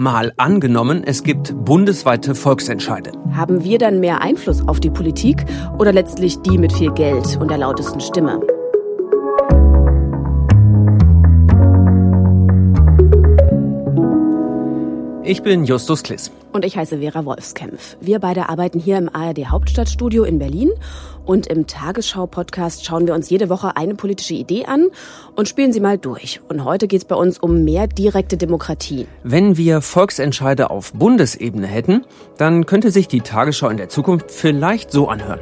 Mal angenommen, es gibt bundesweite Volksentscheide. Haben wir dann mehr Einfluss auf die Politik oder letztlich die mit viel Geld und der lautesten Stimme? Ich bin Justus Kliss. Und ich heiße Vera Wolfskämpf. Wir beide arbeiten hier im ARD Hauptstadtstudio in Berlin. Und im Tagesschau-Podcast schauen wir uns jede Woche eine politische Idee an und spielen sie mal durch. Und heute geht es bei uns um mehr direkte Demokratie. Wenn wir Volksentscheide auf Bundesebene hätten, dann könnte sich die Tagesschau in der Zukunft vielleicht so anhören.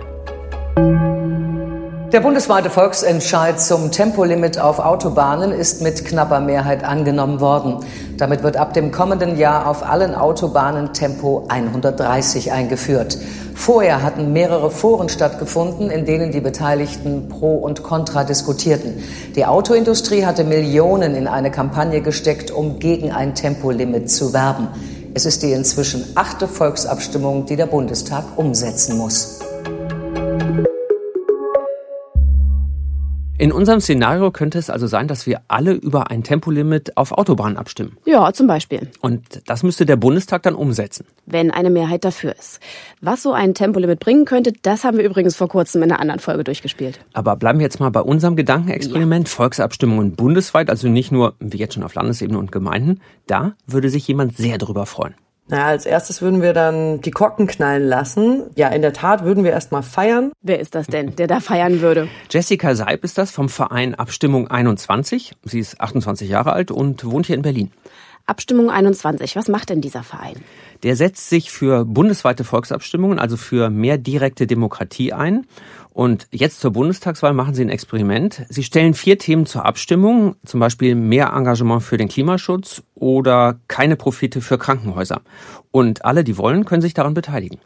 Der bundesweite Volksentscheid zum Tempolimit auf Autobahnen ist mit knapper Mehrheit angenommen worden. Damit wird ab dem kommenden Jahr auf allen Autobahnen Tempo 130 eingeführt. Vorher hatten mehrere Foren stattgefunden, in denen die Beteiligten Pro und Contra diskutierten. Die Autoindustrie hatte Millionen in eine Kampagne gesteckt, um gegen ein Tempolimit zu werben. Es ist die inzwischen achte Volksabstimmung, die der Bundestag umsetzen muss. In unserem Szenario könnte es also sein, dass wir alle über ein Tempolimit auf Autobahnen abstimmen. Ja, zum Beispiel. Und das müsste der Bundestag dann umsetzen. Wenn eine Mehrheit dafür ist. Was so ein Tempolimit bringen könnte, das haben wir übrigens vor kurzem in einer anderen Folge durchgespielt. Aber bleiben wir jetzt mal bei unserem Gedankenexperiment. Ja. Volksabstimmungen bundesweit, also nicht nur wie jetzt schon auf Landesebene und Gemeinden. Da würde sich jemand sehr darüber freuen. Naja, als erstes würden wir dann die Korken knallen lassen. Ja, in der Tat würden wir erstmal feiern. Wer ist das denn, der da feiern würde? Jessica Seib ist das vom Verein Abstimmung 21. Sie ist 28 Jahre alt und wohnt hier in Berlin. Abstimmung 21, was macht denn dieser Verein? Der setzt sich für bundesweite Volksabstimmungen, also für mehr direkte Demokratie ein. Und jetzt zur Bundestagswahl machen Sie ein Experiment. Sie stellen vier Themen zur Abstimmung, zum Beispiel mehr Engagement für den Klimaschutz oder keine Profite für Krankenhäuser. Und alle, die wollen, können sich daran beteiligen.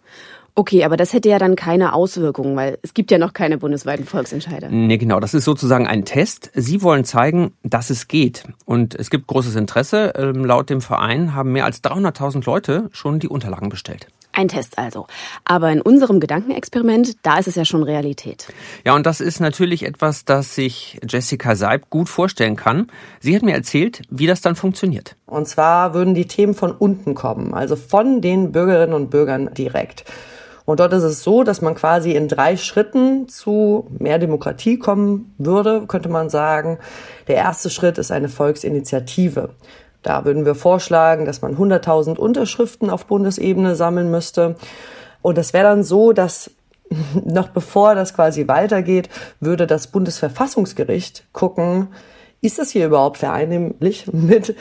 Okay, aber das hätte ja dann keine Auswirkungen, weil es gibt ja noch keine bundesweiten Volksentscheide. Nee, genau. Das ist sozusagen ein Test. Sie wollen zeigen, dass es geht. Und es gibt großes Interesse. Ähm, laut dem Verein haben mehr als 300.000 Leute schon die Unterlagen bestellt. Ein Test also. Aber in unserem Gedankenexperiment, da ist es ja schon Realität. Ja, und das ist natürlich etwas, das sich Jessica Seib gut vorstellen kann. Sie hat mir erzählt, wie das dann funktioniert. Und zwar würden die Themen von unten kommen, also von den Bürgerinnen und Bürgern direkt. Und dort ist es so, dass man quasi in drei Schritten zu mehr Demokratie kommen würde, könnte man sagen. Der erste Schritt ist eine Volksinitiative. Da würden wir vorschlagen, dass man 100.000 Unterschriften auf Bundesebene sammeln müsste. Und es wäre dann so, dass noch bevor das quasi weitergeht, würde das Bundesverfassungsgericht gucken, ist das hier überhaupt vereinheitlich mit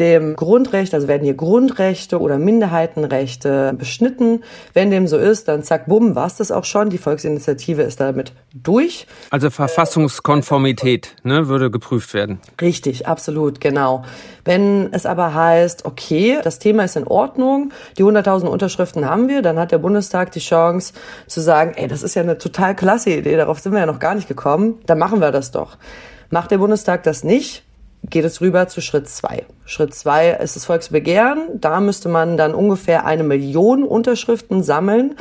dem Grundrecht, also werden hier Grundrechte oder Minderheitenrechte beschnitten. Wenn dem so ist, dann zack, bumm, war's das auch schon. Die Volksinitiative ist damit durch. Also Verfassungskonformität ne, würde geprüft werden. Richtig, absolut, genau. Wenn es aber heißt, okay, das Thema ist in Ordnung, die 100.000 Unterschriften haben wir, dann hat der Bundestag die Chance zu sagen, ey, das ist ja eine total klasse Idee, darauf sind wir ja noch gar nicht gekommen, dann machen wir das doch. Macht der Bundestag das nicht, geht es rüber zu Schritt zwei. Schritt zwei ist das Volksbegehren. Da müsste man dann ungefähr eine Million Unterschriften sammeln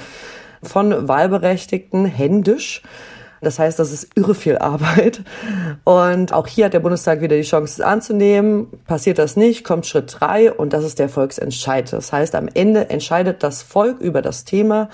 von Wahlberechtigten händisch. Das heißt, das ist irre viel Arbeit. Und auch hier hat der Bundestag wieder die Chance, es anzunehmen. Passiert das nicht, kommt Schritt drei und das ist der Volksentscheid. Das heißt, am Ende entscheidet das Volk über das Thema.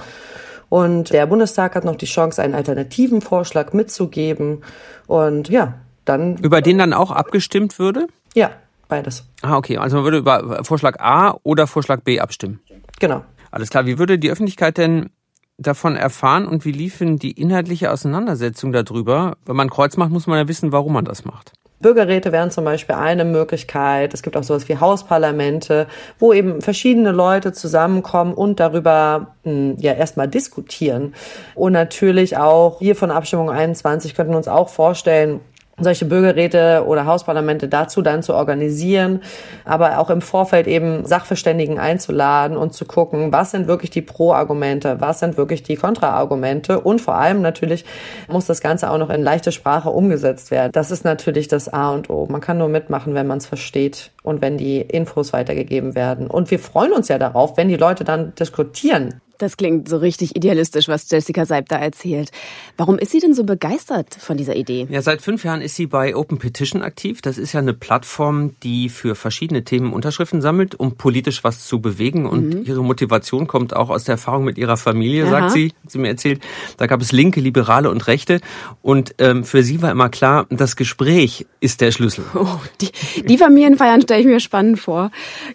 Und der Bundestag hat noch die Chance, einen alternativen Vorschlag mitzugeben. Und ja, dann. Über den dann auch abgestimmt würde? Ja, beides. Ah, okay. Also man würde über Vorschlag A oder Vorschlag B abstimmen. Genau. Alles klar. Wie würde die Öffentlichkeit denn davon erfahren und wie liefen die inhaltliche Auseinandersetzung darüber? Wenn man Kreuz macht, muss man ja wissen, warum man das macht. Bürgerräte wären zum Beispiel eine Möglichkeit. Es gibt auch sowas wie Hausparlamente, wo eben verschiedene Leute zusammenkommen und darüber hm, ja erstmal diskutieren. Und natürlich auch hier von Abstimmung 21 könnten wir uns auch vorstellen, solche Bürgerräte oder Hausparlamente dazu dann zu organisieren, aber auch im Vorfeld eben Sachverständigen einzuladen und zu gucken, was sind wirklich die Pro-Argumente, was sind wirklich die Kontra-Argumente und vor allem natürlich muss das Ganze auch noch in leichte Sprache umgesetzt werden. Das ist natürlich das A und O. Man kann nur mitmachen, wenn man es versteht und wenn die Infos weitergegeben werden. Und wir freuen uns ja darauf, wenn die Leute dann diskutieren Das klingt so richtig idealistisch, was Jessica Seib da erzählt. Warum ist sie denn so begeistert von dieser Idee? Ja, seit fünf Jahren ist sie bei Open Petition aktiv. Das ist ja eine Plattform, die für verschiedene Themen Unterschriften sammelt, um politisch was zu bewegen. Und mhm. ihre Motivation kommt auch aus der Erfahrung mit ihrer Familie, Aha. sagt sie. Sie mir erzählt, da gab es Linke, Liberale und Rechte. Und ähm, für sie war immer klar, das Gespräch ist der Schlüssel. Oh, die, die Familienfeiern stelle ich mir spannend vor.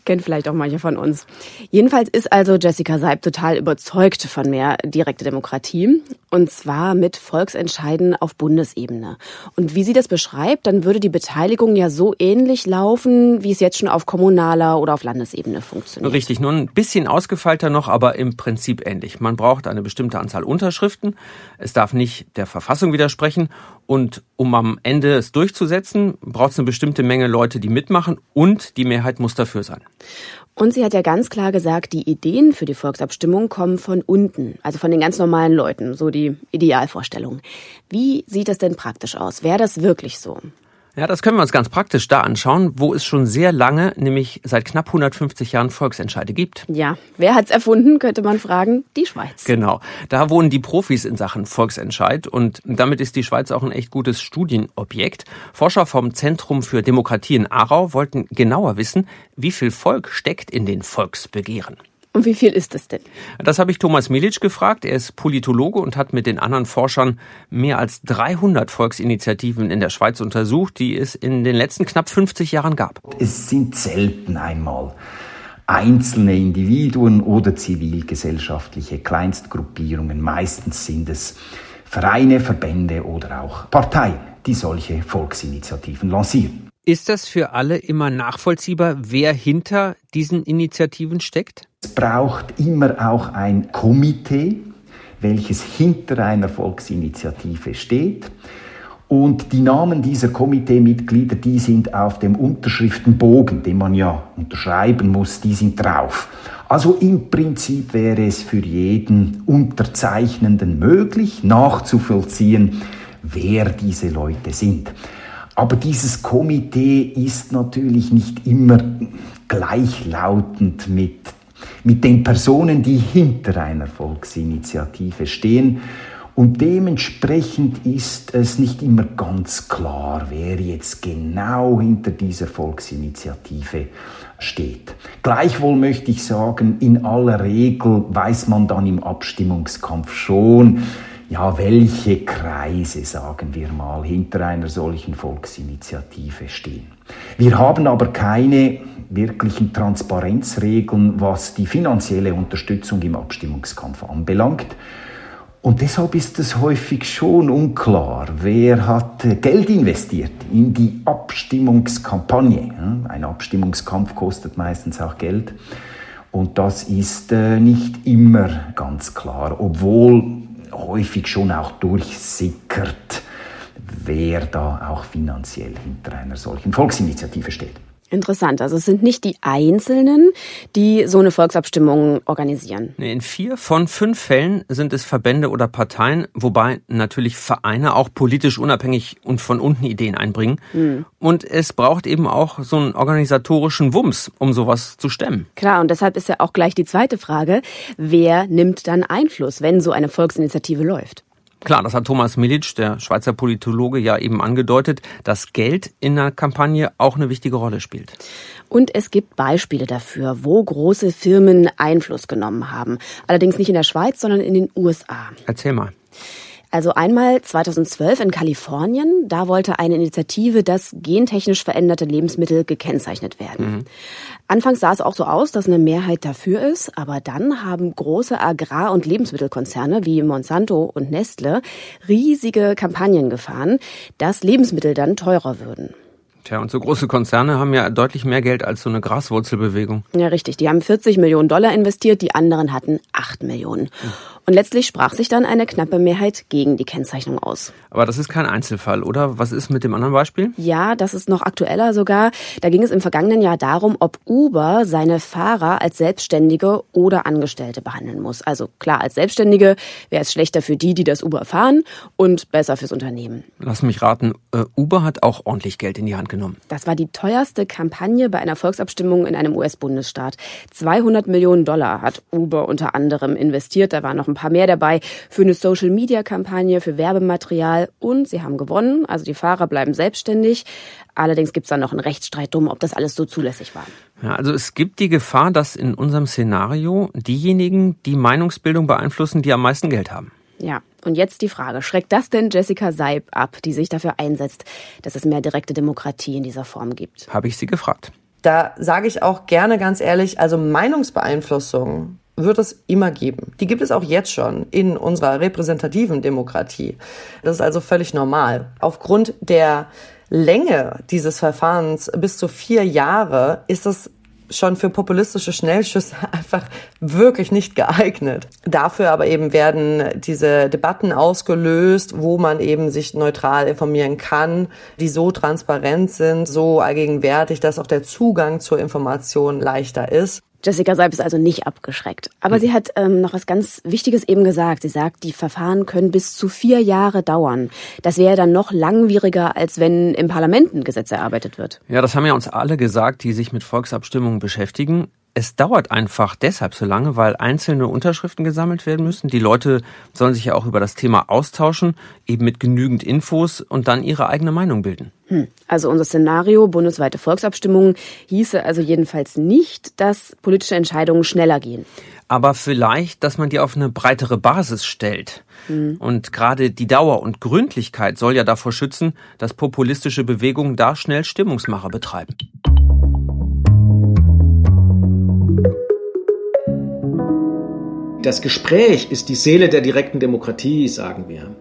Kennt vielleicht auch manche von uns. Jedenfalls ist also Jessica Seib total über überzeugt von mehr direkte Demokratie. Und zwar mit Volksentscheiden auf Bundesebene. Und wie sie das beschreibt, dann würde die Beteiligung ja so ähnlich laufen, wie es jetzt schon auf kommunaler oder auf Landesebene funktioniert. Richtig, nur ein bisschen ausgefeilter noch, aber im Prinzip ähnlich. Man braucht eine bestimmte Anzahl Unterschriften. Es darf nicht der Verfassung widersprechen. Und um am Ende es durchzusetzen, braucht es eine bestimmte Menge Leute, die mitmachen und die Mehrheit muss dafür sein. Und sie hat ja ganz klar gesagt, die Ideen für die Volksabstimmung kommen von unten, also von den ganz normalen Leuten, so die Idealvorstellung. Wie sieht das denn praktisch aus? Wäre das wirklich so? Ja, das können wir uns ganz praktisch da anschauen, wo es schon sehr lange, nämlich seit knapp 150 Jahren Volksentscheide gibt. Ja, wer hat's erfunden, könnte man fragen? Die Schweiz. Genau. Da wohnen die Profis in Sachen Volksentscheid und damit ist die Schweiz auch ein echt gutes Studienobjekt. Forscher vom Zentrum für Demokratie in Aarau wollten genauer wissen, wie viel Volk steckt in den Volksbegehren. Und wie viel ist es denn? Das habe ich Thomas Milic gefragt. Er ist Politologe und hat mit den anderen Forschern mehr als 300 Volksinitiativen in der Schweiz untersucht, die es in den letzten knapp 50 Jahren gab. Es sind selten einmal einzelne Individuen oder zivilgesellschaftliche Kleinstgruppierungen. Meistens sind es Vereine, Verbände oder auch Parteien, die solche Volksinitiativen lancieren. Ist das für alle immer nachvollziehbar, wer hinter diesen Initiativen steckt? Es braucht immer auch ein Komitee, welches hinter einer Volksinitiative steht. Und die Namen dieser Komiteemitglieder, die sind auf dem Unterschriftenbogen, den man ja unterschreiben muss, die sind drauf. Also im Prinzip wäre es für jeden Unterzeichnenden möglich, nachzuvollziehen, wer diese Leute sind. Aber dieses Komitee ist natürlich nicht immer gleichlautend mit, mit den Personen, die hinter einer Volksinitiative stehen. Und dementsprechend ist es nicht immer ganz klar, wer jetzt genau hinter dieser Volksinitiative steht. Gleichwohl möchte ich sagen, in aller Regel weiß man dann im Abstimmungskampf schon, ja, welche Kreise, sagen wir mal, hinter einer solchen Volksinitiative stehen. Wir haben aber keine wirklichen Transparenzregeln, was die finanzielle Unterstützung im Abstimmungskampf anbelangt. Und deshalb ist es häufig schon unklar, wer hat Geld investiert in die Abstimmungskampagne. Ein Abstimmungskampf kostet meistens auch Geld. Und das ist äh, nicht immer ganz klar, obwohl häufig schon auch durchsickert, wer da auch finanziell hinter einer solchen Volksinitiative steht. Interessant. Also es sind nicht die Einzelnen, die so eine Volksabstimmung organisieren. In vier von fünf Fällen sind es Verbände oder Parteien, wobei natürlich Vereine auch politisch unabhängig und von unten Ideen einbringen. Mhm. Und es braucht eben auch so einen organisatorischen Wumms, um sowas zu stemmen. Klar, und deshalb ist ja auch gleich die zweite Frage, wer nimmt dann Einfluss, wenn so eine Volksinitiative läuft? Klar, das hat Thomas Milic, der Schweizer Politologe, ja eben angedeutet, dass Geld in der Kampagne auch eine wichtige Rolle spielt. Und es gibt Beispiele dafür, wo große Firmen Einfluss genommen haben. Allerdings nicht in der Schweiz, sondern in den USA. Erzähl mal. Also einmal 2012 in Kalifornien, da wollte eine Initiative, dass gentechnisch veränderte Lebensmittel gekennzeichnet werden. Mhm. Anfangs sah es auch so aus, dass eine Mehrheit dafür ist, aber dann haben große Agrar- und Lebensmittelkonzerne wie Monsanto und Nestle riesige Kampagnen gefahren, dass Lebensmittel dann teurer würden. Tja, und so große Konzerne haben ja deutlich mehr Geld als so eine Graswurzelbewegung. Ja, richtig. Die haben 40 Millionen Dollar investiert, die anderen hatten 8 Millionen. Und letztlich sprach sich dann eine knappe Mehrheit gegen die Kennzeichnung aus. Aber das ist kein Einzelfall, oder? Was ist mit dem anderen Beispiel? Ja, das ist noch aktueller sogar. Da ging es im vergangenen Jahr darum, ob Uber seine Fahrer als Selbstständige oder Angestellte behandeln muss. Also klar, als Selbstständige wäre es schlechter für die, die das Uber fahren und besser fürs Unternehmen. Lass mich raten, äh, Uber hat auch ordentlich Geld in die Hand genommen. Das war die teuerste Kampagne bei einer Volksabstimmung in einem US-Bundesstaat. 200 Millionen Dollar hat Uber unter anderem investiert. Da waren noch ein paar mehr dabei für eine Social-Media-Kampagne, für Werbematerial und sie haben gewonnen. Also die Fahrer bleiben selbstständig. Allerdings gibt es dann noch einen Rechtsstreit drum, ob das alles so zulässig war. Ja, also es gibt die Gefahr, dass in unserem Szenario diejenigen die Meinungsbildung beeinflussen, die am meisten Geld haben. Ja, und jetzt die Frage, schreckt das denn Jessica Seib ab, die sich dafür einsetzt, dass es mehr direkte Demokratie in dieser Form gibt? Habe ich sie gefragt. Da sage ich auch gerne ganz ehrlich, also Meinungsbeeinflussung wird es immer geben. Die gibt es auch jetzt schon in unserer repräsentativen Demokratie. Das ist also völlig normal. Aufgrund der Länge dieses Verfahrens bis zu vier Jahre ist es schon für populistische Schnellschüsse einfach wirklich nicht geeignet. Dafür aber eben werden diese Debatten ausgelöst, wo man eben sich neutral informieren kann, die so transparent sind, so allgegenwärtig, dass auch der Zugang zur Information leichter ist. Jessica Seib ist also nicht abgeschreckt. Aber mhm. sie hat ähm, noch was ganz Wichtiges eben gesagt. Sie sagt, die Verfahren können bis zu vier Jahre dauern. Das wäre dann noch langwieriger, als wenn im Parlament ein Gesetz erarbeitet wird. Ja, das haben ja uns alle gesagt, die sich mit Volksabstimmungen beschäftigen es dauert einfach deshalb so lange, weil einzelne Unterschriften gesammelt werden müssen. Die Leute sollen sich ja auch über das Thema austauschen, eben mit genügend Infos und dann ihre eigene Meinung bilden. Hm. Also unser Szenario, bundesweite Volksabstimmungen, hieße also jedenfalls nicht, dass politische Entscheidungen schneller gehen. Aber vielleicht, dass man die auf eine breitere Basis stellt. Hm. Und gerade die Dauer und Gründlichkeit soll ja davor schützen, dass populistische Bewegungen da schnell Stimmungsmacher betreiben. Das Gespräch ist die Seele der direkten Demokratie, sagen wir.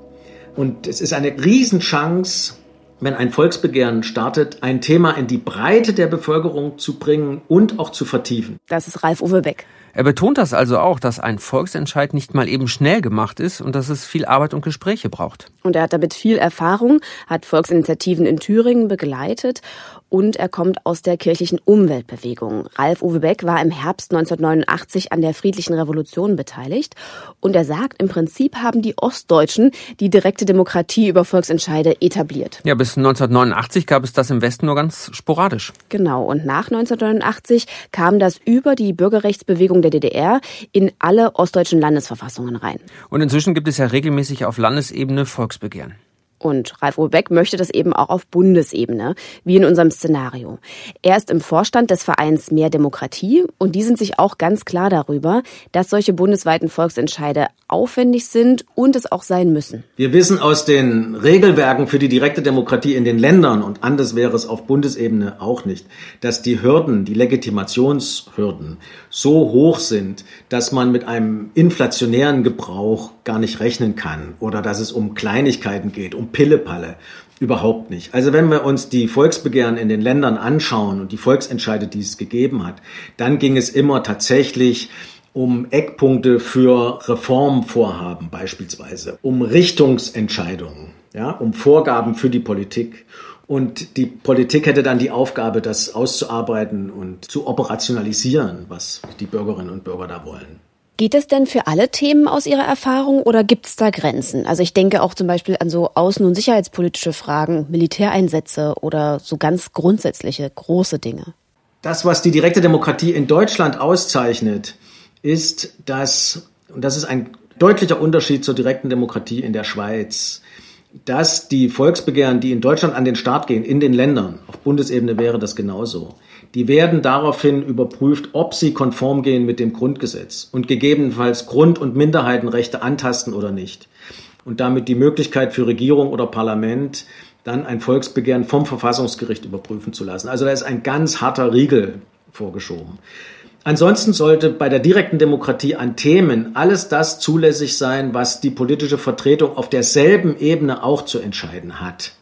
Und es ist eine Riesenchance, wenn ein Volksbegehren startet, ein Thema in die Breite der Bevölkerung zu bringen und auch zu vertiefen. Das ist Ralf Uwe Beck. Er betont das also auch, dass ein Volksentscheid nicht mal eben schnell gemacht ist und dass es viel Arbeit und Gespräche braucht. Und er hat damit viel Erfahrung, hat Volksinitiativen in Thüringen begleitet und er kommt aus der kirchlichen Umweltbewegung. Ralf Uwe Beck war im Herbst 1989 an der friedlichen Revolution beteiligt und er sagt, im Prinzip haben die Ostdeutschen die direkte Demokratie über Volksentscheide etabliert. Ja, bis 1989 gab es das im Westen nur ganz sporadisch. Genau, und nach 1989 kam das über die Bürgerrechtsbewegung der DDR in alle ostdeutschen Landesverfassungen rein. Und inzwischen gibt es ja regelmäßig auf Landesebene Volksbegehren. Und Ralf Robeck möchte das eben auch auf Bundesebene, wie in unserem Szenario. Er ist im Vorstand des Vereins Mehr Demokratie und die sind sich auch ganz klar darüber, dass solche bundesweiten Volksentscheide aufwendig sind und es auch sein müssen. Wir wissen aus den Regelwerken für die direkte Demokratie in den Ländern und anders wäre es auf Bundesebene auch nicht, dass die Hürden, die Legitimationshürden so hoch sind, dass man mit einem inflationären Gebrauch gar nicht rechnen kann oder dass es um Kleinigkeiten geht, um Pillepalle. Überhaupt nicht. Also wenn wir uns die Volksbegehren in den Ländern anschauen und die Volksentscheide, die es gegeben hat, dann ging es immer tatsächlich um Eckpunkte für Reformvorhaben beispielsweise, um Richtungsentscheidungen, ja, um Vorgaben für die Politik. Und die Politik hätte dann die Aufgabe, das auszuarbeiten und zu operationalisieren, was die Bürgerinnen und Bürger da wollen. Geht es denn für alle Themen aus Ihrer Erfahrung oder gibt es da Grenzen? Also ich denke auch zum Beispiel an so außen- und sicherheitspolitische Fragen, Militäreinsätze oder so ganz grundsätzliche große Dinge. Das, was die direkte Demokratie in Deutschland auszeichnet, ist, dass, und das ist ein deutlicher Unterschied zur direkten Demokratie in der Schweiz, dass die Volksbegehren, die in Deutschland an den Start gehen, in den Ländern, auf Bundesebene wäre das genauso, die werden daraufhin überprüft, ob sie konform gehen mit dem Grundgesetz und gegebenenfalls Grund- und Minderheitenrechte antasten oder nicht. Und damit die Möglichkeit für Regierung oder Parlament, dann ein Volksbegehren vom Verfassungsgericht überprüfen zu lassen. Also da ist ein ganz harter Riegel vorgeschoben. Ansonsten sollte bei der direkten Demokratie an Themen alles das zulässig sein, was die politische Vertretung auf derselben Ebene auch zu entscheiden hat.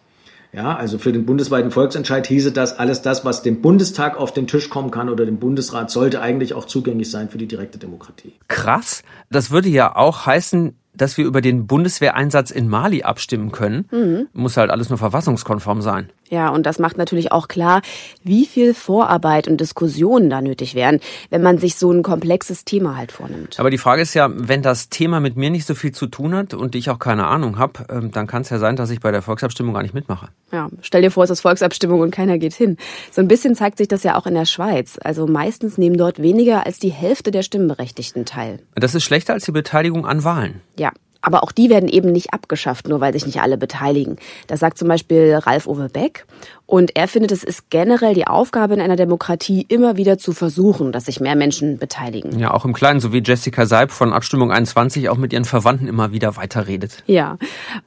Ja, also für den bundesweiten Volksentscheid hieße das, alles das, was dem Bundestag auf den Tisch kommen kann oder dem Bundesrat, sollte eigentlich auch zugänglich sein für die direkte Demokratie. Krass. Das würde ja auch heißen, dass wir über den Bundeswehreinsatz in Mali abstimmen können. Mhm. Muss halt alles nur verfassungskonform sein. Ja, und das macht natürlich auch klar, wie viel Vorarbeit und Diskussionen da nötig wären, wenn man sich so ein komplexes Thema halt vornimmt. Aber die Frage ist ja, wenn das Thema mit mir nicht so viel zu tun hat und ich auch keine Ahnung habe, ähm, dann kann es ja sein, dass ich bei der Volksabstimmung gar nicht mitmache. Ja, stell dir vor, es ist Volksabstimmung und keiner geht hin. So ein bisschen zeigt sich das ja auch in der Schweiz. Also meistens nehmen dort weniger als die Hälfte der Stimmberechtigten teil. Das ist schlechter als die Beteiligung an Wahlen. Ja, aber auch die werden eben nicht abgeschafft, nur weil sich nicht alle beteiligen. Das sagt zum Beispiel Ralf Uwe Beck. Und er findet, es ist generell die Aufgabe in einer Demokratie, immer wieder zu versuchen, dass sich mehr Menschen beteiligen. Ja, auch im Kleinen, so wie Jessica Seib von Abstimmung 21 auch mit ihren Verwandten immer wieder weiterredet. Ja,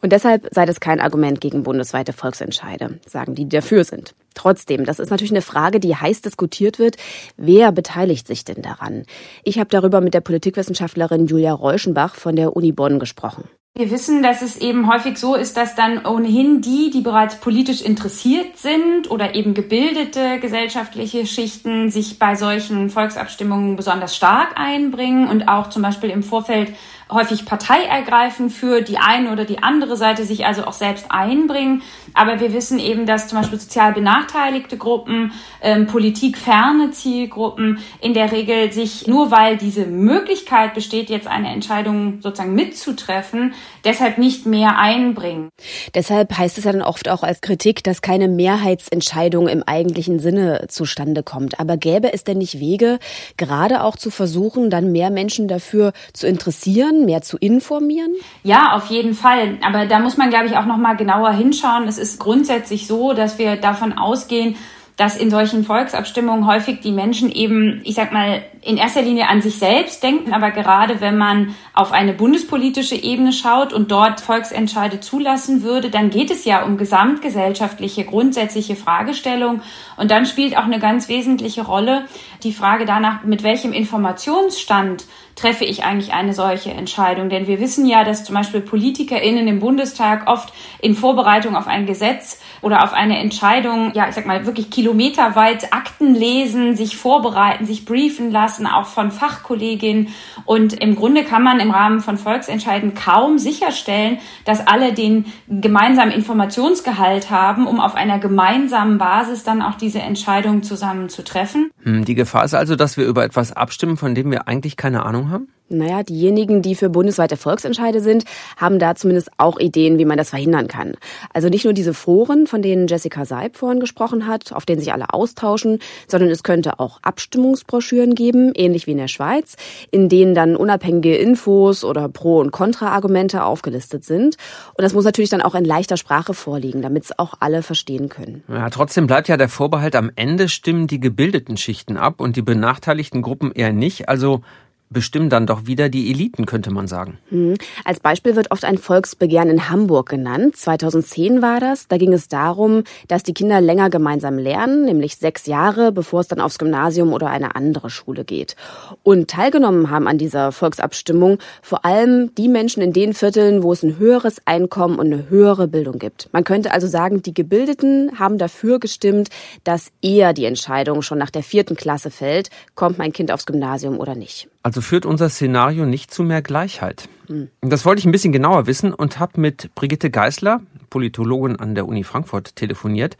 und deshalb sei das kein Argument gegen bundesweite Volksentscheide, sagen die, die dafür sind. Trotzdem, das ist natürlich eine Frage, die heiß diskutiert wird. Wer beteiligt sich denn daran? Ich habe darüber mit der Politikwissenschaftlerin Julia Reuschenbach von der Uni Bonn gesprochen. Wir wissen, dass es eben häufig so ist, dass dann ohnehin die, die bereits politisch interessiert sind oder eben gebildete gesellschaftliche Schichten sich bei solchen Volksabstimmungen besonders stark einbringen und auch zum Beispiel im Vorfeld häufig Partei ergreifen für die eine oder die andere Seite, sich also auch selbst einbringen. Aber wir wissen eben, dass zum Beispiel sozial benachteiligte Gruppen, ähm, politikferne Zielgruppen in der Regel sich nur weil diese Möglichkeit besteht, jetzt eine Entscheidung sozusagen mitzutreffen, deshalb nicht mehr einbringen. Deshalb heißt es ja dann oft auch als Kritik, dass keine Mehrheitsentscheidung im eigentlichen Sinne zustande kommt. Aber gäbe es denn nicht Wege, gerade auch zu versuchen, dann mehr Menschen dafür zu interessieren, mehr zu informieren? Ja, auf jeden Fall. Aber da muss man, glaube ich, auch noch mal genauer hinschauen. Es ist grundsätzlich so, dass wir davon ausgehen, dass in solchen Volksabstimmungen häufig die Menschen eben, ich sag mal, in erster Linie an sich selbst denken, aber gerade wenn man auf eine bundespolitische Ebene schaut und dort Volksentscheide zulassen würde, dann geht es ja um gesamtgesellschaftliche, grundsätzliche Fragestellungen. Und dann spielt auch eine ganz wesentliche Rolle die Frage danach, mit welchem Informationsstand treffe ich eigentlich eine solche Entscheidung? Denn wir wissen ja, dass zum Beispiel PolitikerInnen im Bundestag oft in Vorbereitung auf ein Gesetz oder auf eine Entscheidung, ja, ich sag mal, wirklich kilometerweit Akten lesen, sich vorbereiten, sich briefen lassen, auch von Fachkolleginnen. Und im Grunde kann man im Rahmen von Volksentscheiden kaum sicherstellen, dass alle den gemeinsamen Informationsgehalt haben, um auf einer gemeinsamen Basis dann auch diese Entscheidung zusammen zu treffen. Hm, die Gefahr ist also, dass wir über etwas abstimmen, von dem wir eigentlich keine Ahnung haben? Naja, diejenigen, die für bundesweite Volksentscheide sind, haben da zumindest auch Ideen, wie man das verhindern kann. Also nicht nur diese Foren, von denen Jessica Seib vorhin gesprochen hat, auf denen sich alle austauschen, sondern es könnte auch Abstimmungsbroschüren geben, ähnlich wie in der Schweiz, in denen dann unabhängige Infos oder Pro- und Kontra-Argumente aufgelistet sind. Und das muss natürlich dann auch in leichter Sprache vorliegen, damit es auch alle verstehen können. Ja, trotzdem bleibt ja der Vorbehalt, am Ende stimmen die gebildeten Schichten ab und die benachteiligten Gruppen eher nicht. Also bestimmen dann doch wieder die Eliten, könnte man sagen. Hm. Als Beispiel wird oft ein Volksbegehren in Hamburg genannt. 2010 war das. Da ging es darum, dass die Kinder länger gemeinsam lernen, nämlich sechs Jahre, bevor es dann aufs Gymnasium oder eine andere Schule geht. Und teilgenommen haben an dieser Volksabstimmung vor allem die Menschen in den Vierteln, wo es ein höheres Einkommen und eine höhere Bildung gibt. Man könnte also sagen, die Gebildeten haben dafür gestimmt, dass eher die Entscheidung schon nach der vierten Klasse fällt, kommt mein Kind aufs Gymnasium oder nicht. Also führt unser Szenario nicht zu mehr Gleichheit. Hm. Das wollte ich ein bisschen genauer wissen und habe mit Brigitte Geisler, Politologin an der Uni Frankfurt, telefoniert.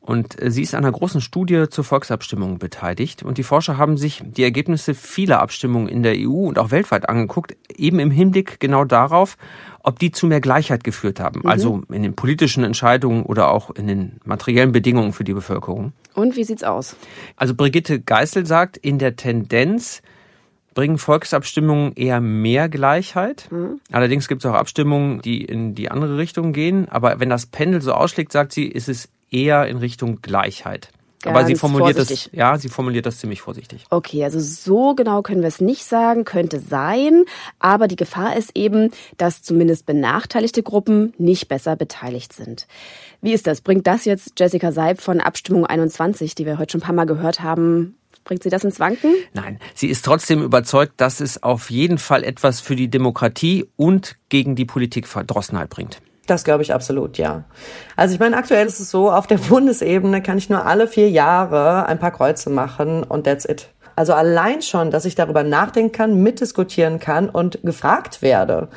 Und äh, sie ist an einer großen Studie zur Volksabstimmung beteiligt. Und die Forscher haben sich die Ergebnisse vieler Abstimmungen in der EU und auch weltweit angeguckt, eben im Hinblick genau darauf, ob die zu mehr Gleichheit geführt haben. Mhm. Also in den politischen Entscheidungen oder auch in den materiellen Bedingungen für die Bevölkerung. Und wie sieht's aus? Also Brigitte Geisel sagt, in der Tendenz bringen Volksabstimmungen eher mehr Gleichheit. Mhm. Allerdings gibt es auch Abstimmungen, die in die andere Richtung gehen. Aber wenn das Pendel so ausschlägt, sagt sie, ist es eher in Richtung Gleichheit. Ganz Aber sie formuliert vorsichtig. das, ja, sie formuliert das ziemlich vorsichtig. Okay, also so genau können wir es nicht sagen, könnte sein. Aber die Gefahr ist eben, dass zumindest benachteiligte Gruppen nicht besser beteiligt sind. Wie ist das? Bringt das jetzt Jessica Seib von Abstimmung 21, die wir heute schon ein paar Mal gehört haben, Bringt sie das ins Wanken? Nein, sie ist trotzdem überzeugt, dass es auf jeden Fall etwas für die Demokratie und gegen die Politikverdrossenheit bringt. Das glaube ich absolut, ja. Also ich meine, aktuell ist es so, auf der Bundesebene kann ich nur alle vier Jahre ein paar Kreuze machen und that's it. Also allein schon, dass ich darüber nachdenken kann, mitdiskutieren kann und gefragt werde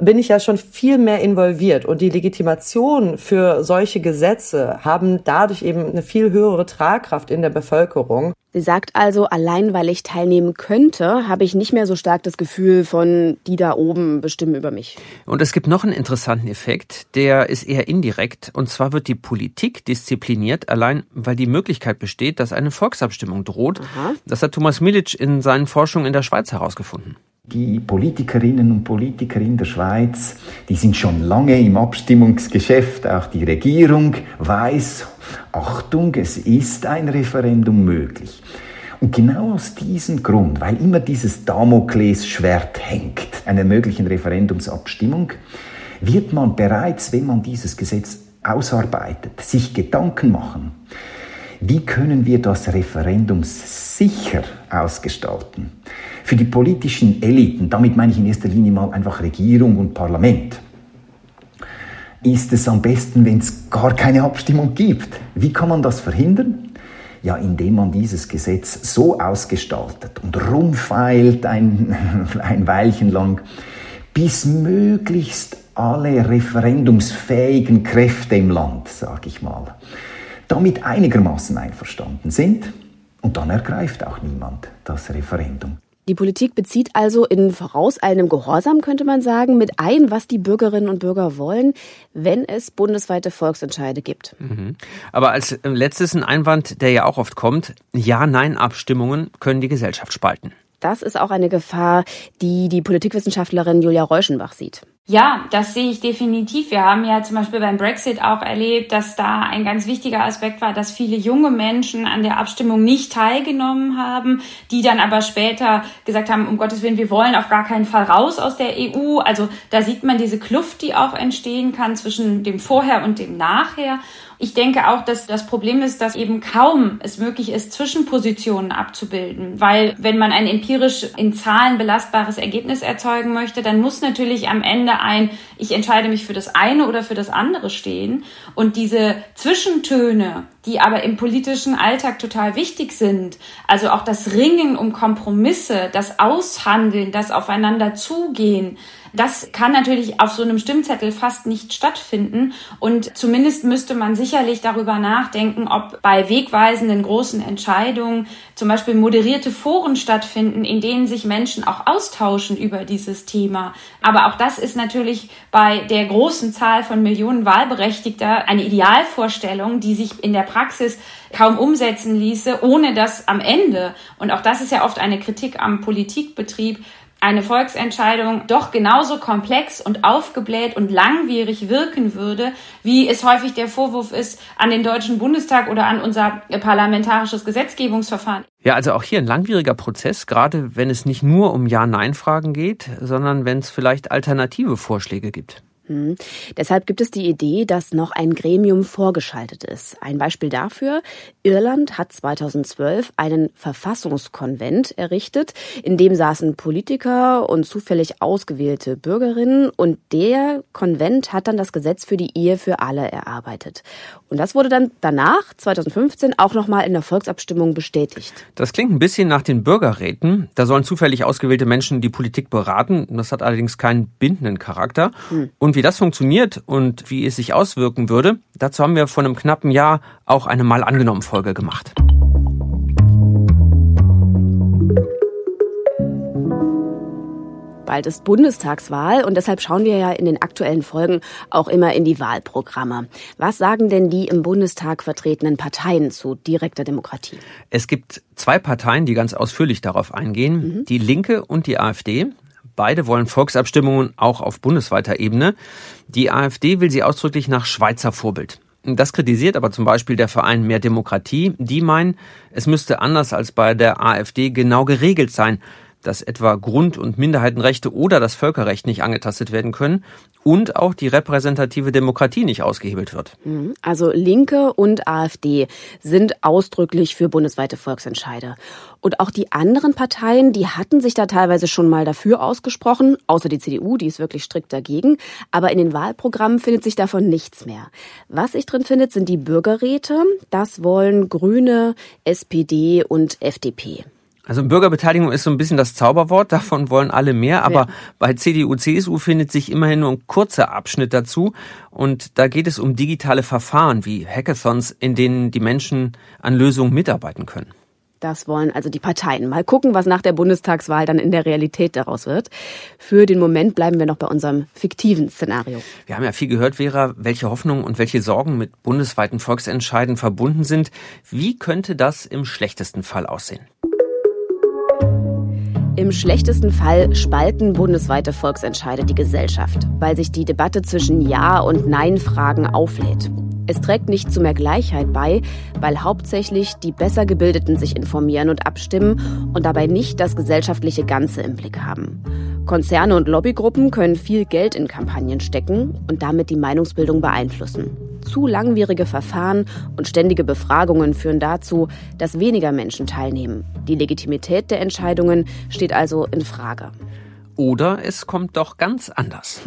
bin ich ja schon viel mehr involviert und die Legitimation für solche Gesetze haben dadurch eben eine viel höhere Tragkraft in der Bevölkerung. Sie sagt also, allein weil ich teilnehmen könnte, habe ich nicht mehr so stark das Gefühl von, die da oben bestimmen über mich. Und es gibt noch einen interessanten Effekt, der ist eher indirekt. Und zwar wird die Politik diszipliniert, allein weil die Möglichkeit besteht, dass eine Volksabstimmung droht. Aha. Das hat Thomas Milic in seinen Forschungen in der Schweiz herausgefunden. Die Politikerinnen und Politiker in der Schweiz, die sind schon lange im Abstimmungsgeschäft. Auch die Regierung weiß, Achtung, es ist ein Referendum möglich. Und genau aus diesem Grund, weil immer dieses Damoklesschwert hängt, einer möglichen Referendumsabstimmung, wird man bereits, wenn man dieses Gesetz ausarbeitet, sich Gedanken machen, wie können wir das Referendum sicher ausgestalten? Für die politischen Eliten, damit meine ich in erster Linie mal einfach Regierung und Parlament, ist es am besten, wenn es gar keine Abstimmung gibt. Wie kann man das verhindern? Ja, indem man dieses Gesetz so ausgestaltet und rumfeilt ein, ein Weilchen lang, bis möglichst alle referendumsfähigen Kräfte im Land, sage ich mal, damit einigermaßen einverstanden sind. Und dann ergreift auch niemand das Referendum. Die Politik bezieht also in vorauseilendem Gehorsam, könnte man sagen, mit ein, was die Bürgerinnen und Bürger wollen, wenn es bundesweite Volksentscheide gibt. Mhm. Aber als letztes ein Einwand, der ja auch oft kommt, Ja-Nein-Abstimmungen können die Gesellschaft spalten. Das ist auch eine Gefahr, die die Politikwissenschaftlerin Julia Reuschenbach sieht. Ja, das sehe ich definitiv. Wir haben ja zum Beispiel beim Brexit auch erlebt, dass da ein ganz wichtiger Aspekt war, dass viele junge Menschen an der Abstimmung nicht teilgenommen haben, die dann aber später gesagt haben, um Gottes Willen, wir wollen auf gar keinen Fall raus aus der EU. Also da sieht man diese Kluft, die auch entstehen kann zwischen dem Vorher und dem Nachher. Ich denke auch, dass das Problem ist, dass eben kaum es möglich ist, Zwischenpositionen abzubilden. Weil wenn man ein empirisch in Zahlen belastbares Ergebnis erzeugen möchte, dann muss natürlich am Ende ein, ich entscheide mich für das eine oder für das andere stehen. Und diese Zwischentöne, die aber im politischen Alltag total wichtig sind, also auch das Ringen um Kompromisse, das Aushandeln, das Aufeinander zugehen, das kann natürlich auf so einem Stimmzettel fast nicht stattfinden. Und zumindest müsste man sicherlich darüber nachdenken, ob bei wegweisenden großen Entscheidungen zum Beispiel moderierte Foren stattfinden, in denen sich Menschen auch austauschen über dieses Thema. Aber auch das ist natürlich bei der großen Zahl von Millionen Wahlberechtigter eine Idealvorstellung, die sich in der Praxis kaum umsetzen ließe, ohne dass am Ende, und auch das ist ja oft eine Kritik am Politikbetrieb, eine Volksentscheidung doch genauso komplex und aufgebläht und langwierig wirken würde, wie es häufig der Vorwurf ist an den Deutschen Bundestag oder an unser parlamentarisches Gesetzgebungsverfahren. Ja, also auch hier ein langwieriger Prozess, gerade wenn es nicht nur um Ja-Nein-Fragen geht, sondern wenn es vielleicht alternative Vorschläge gibt. Mhm. Deshalb gibt es die Idee, dass noch ein Gremium vorgeschaltet ist. Ein Beispiel dafür, Irland hat 2012 einen Verfassungskonvent errichtet, in dem saßen Politiker und zufällig ausgewählte Bürgerinnen und der Konvent hat dann das Gesetz für die Ehe für alle erarbeitet. Und das wurde dann danach, 2015, auch nochmal in der Volksabstimmung bestätigt. Das klingt ein bisschen nach den Bürgerräten. Da sollen zufällig ausgewählte Menschen die Politik beraten. Das hat allerdings keinen bindenden Charakter. Hm. Und wie das funktioniert und wie es sich auswirken würde, dazu haben wir vor einem knappen Jahr auch eine Mal angenommen Folge gemacht. Bald ist Bundestagswahl und deshalb schauen wir ja in den aktuellen Folgen auch immer in die Wahlprogramme. Was sagen denn die im Bundestag vertretenen Parteien zu direkter Demokratie? Es gibt zwei Parteien, die ganz ausführlich darauf eingehen, mhm. die Linke und die AfD. Beide wollen Volksabstimmungen auch auf bundesweiter Ebene. Die AfD will sie ausdrücklich nach Schweizer Vorbild. Das kritisiert aber zum Beispiel der Verein Mehr Demokratie. Die meinen, es müsste anders als bei der AfD genau geregelt sein, dass etwa Grund- und Minderheitenrechte oder das Völkerrecht nicht angetastet werden können und auch die repräsentative Demokratie nicht ausgehebelt wird. Mhm. Also Linke und AfD sind ausdrücklich für bundesweite Volksentscheide. Und auch die anderen Parteien, die hatten sich da teilweise schon mal dafür ausgesprochen, außer die CDU, die ist wirklich strikt dagegen. Aber in den Wahlprogrammen findet sich davon nichts mehr. Was sich drin findet, sind die Bürgerräte. Das wollen Grüne, SPD und FDP. Also Bürgerbeteiligung ist so ein bisschen das Zauberwort, davon wollen alle mehr, aber ja. bei CDU, CSU findet sich immerhin nur ein kurzer Abschnitt dazu und da geht es um digitale Verfahren wie Hackathons, in denen die Menschen an Lösungen mitarbeiten können. Das wollen also die Parteien. Mal gucken, was nach der Bundestagswahl dann in der Realität daraus wird. Für den Moment bleiben wir noch bei unserem fiktiven Szenario. Wir haben ja viel gehört, Vera, welche Hoffnungen und welche Sorgen mit bundesweiten Volksentscheiden verbunden sind. Wie könnte das im schlechtesten Fall aussehen? Im schlechtesten Fall spalten bundesweite Volksentscheide die Gesellschaft, weil sich die Debatte zwischen Ja- und Nein-Fragen auflädt. Es trägt nicht zu mehr Gleichheit bei, weil hauptsächlich die besser gebildeten sich informieren und abstimmen und dabei nicht das gesellschaftliche Ganze im Blick haben. Konzerne und Lobbygruppen können viel Geld in Kampagnen stecken und damit die Meinungsbildung beeinflussen. Zu langwierige Verfahren und ständige Befragungen führen dazu, dass weniger Menschen teilnehmen. Die Legitimität der Entscheidungen steht also in Frage. Oder es kommt doch ganz anders.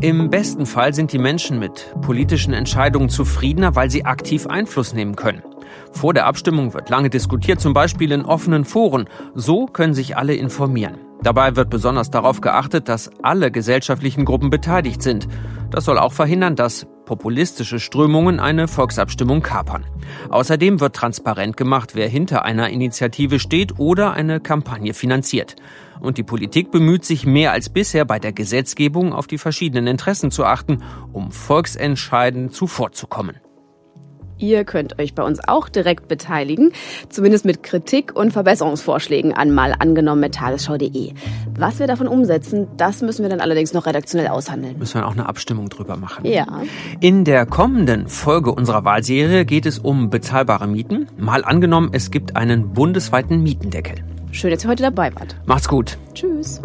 Im besten Fall sind die Menschen mit politischen Entscheidungen zufriedener, weil sie aktiv Einfluss nehmen können. Vor der Abstimmung wird lange diskutiert, zum Beispiel in offenen Foren. So können sich alle informieren. Dabei wird besonders darauf geachtet, dass alle gesellschaftlichen Gruppen beteiligt sind. Das soll auch verhindern, dass populistische Strömungen eine Volksabstimmung kapern. Außerdem wird transparent gemacht, wer hinter einer Initiative steht oder eine Kampagne finanziert. Und die Politik bemüht sich mehr als bisher bei der Gesetzgebung auf die verschiedenen Interessen zu achten, um Volksentscheiden zuvorzukommen. Ihr könnt euch bei uns auch direkt beteiligen, zumindest mit Kritik und Verbesserungsvorschlägen an mal angenommen mit tagesschau.de. Was wir davon umsetzen, das müssen wir dann allerdings noch redaktionell aushandeln. Müssen wir auch eine Abstimmung drüber machen. Ja. In der kommenden Folge unserer Wahlserie geht es um bezahlbare Mieten. Mal angenommen, es gibt einen bundesweiten Mietendeckel. Schön, dass ihr heute dabei wart. Macht's gut. Tschüss.